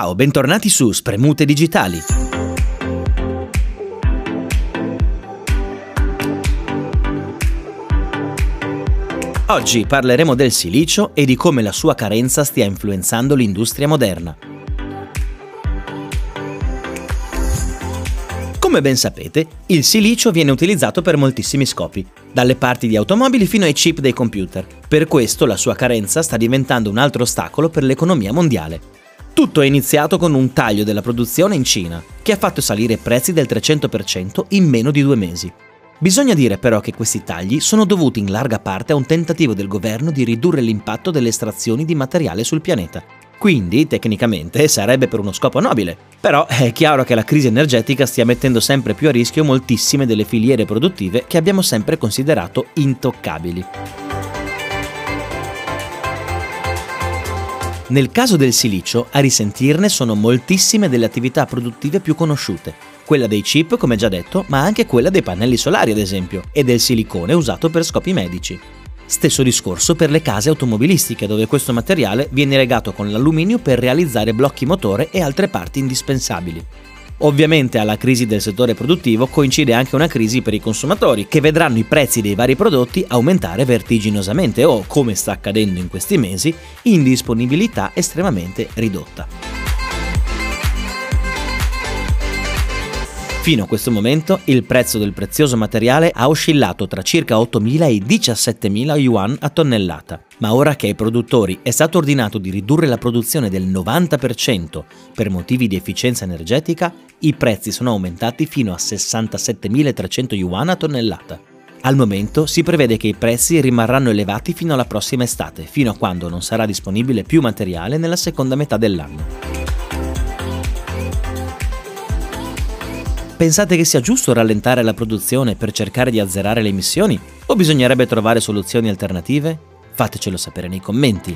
Ciao, bentornati su Spremute Digitali. Oggi parleremo del silicio e di come la sua carenza stia influenzando l'industria moderna. Come ben sapete, il silicio viene utilizzato per moltissimi scopi, dalle parti di automobili fino ai chip dei computer. Per questo la sua carenza sta diventando un altro ostacolo per l'economia mondiale. Tutto è iniziato con un taglio della produzione in Cina, che ha fatto salire i prezzi del 300% in meno di due mesi. Bisogna dire però che questi tagli sono dovuti in larga parte a un tentativo del governo di ridurre l'impatto delle estrazioni di materiale sul pianeta. Quindi, tecnicamente, sarebbe per uno scopo nobile. Però è chiaro che la crisi energetica stia mettendo sempre più a rischio moltissime delle filiere produttive che abbiamo sempre considerato intoccabili. Nel caso del silicio, a risentirne sono moltissime delle attività produttive più conosciute, quella dei chip come già detto, ma anche quella dei pannelli solari ad esempio, e del silicone usato per scopi medici. Stesso discorso per le case automobilistiche, dove questo materiale viene legato con l'alluminio per realizzare blocchi motore e altre parti indispensabili. Ovviamente alla crisi del settore produttivo coincide anche una crisi per i consumatori, che vedranno i prezzi dei vari prodotti aumentare vertiginosamente o, come sta accadendo in questi mesi, in disponibilità estremamente ridotta. Fino a questo momento il prezzo del prezioso materiale ha oscillato tra circa 8.000 e 17.000 yuan a tonnellata, ma ora che ai produttori è stato ordinato di ridurre la produzione del 90% per motivi di efficienza energetica, i prezzi sono aumentati fino a 67.300 yuan a tonnellata. Al momento si prevede che i prezzi rimarranno elevati fino alla prossima estate, fino a quando non sarà disponibile più materiale nella seconda metà dell'anno. Pensate che sia giusto rallentare la produzione per cercare di azzerare le emissioni? O bisognerebbe trovare soluzioni alternative? Fatecelo sapere nei commenti.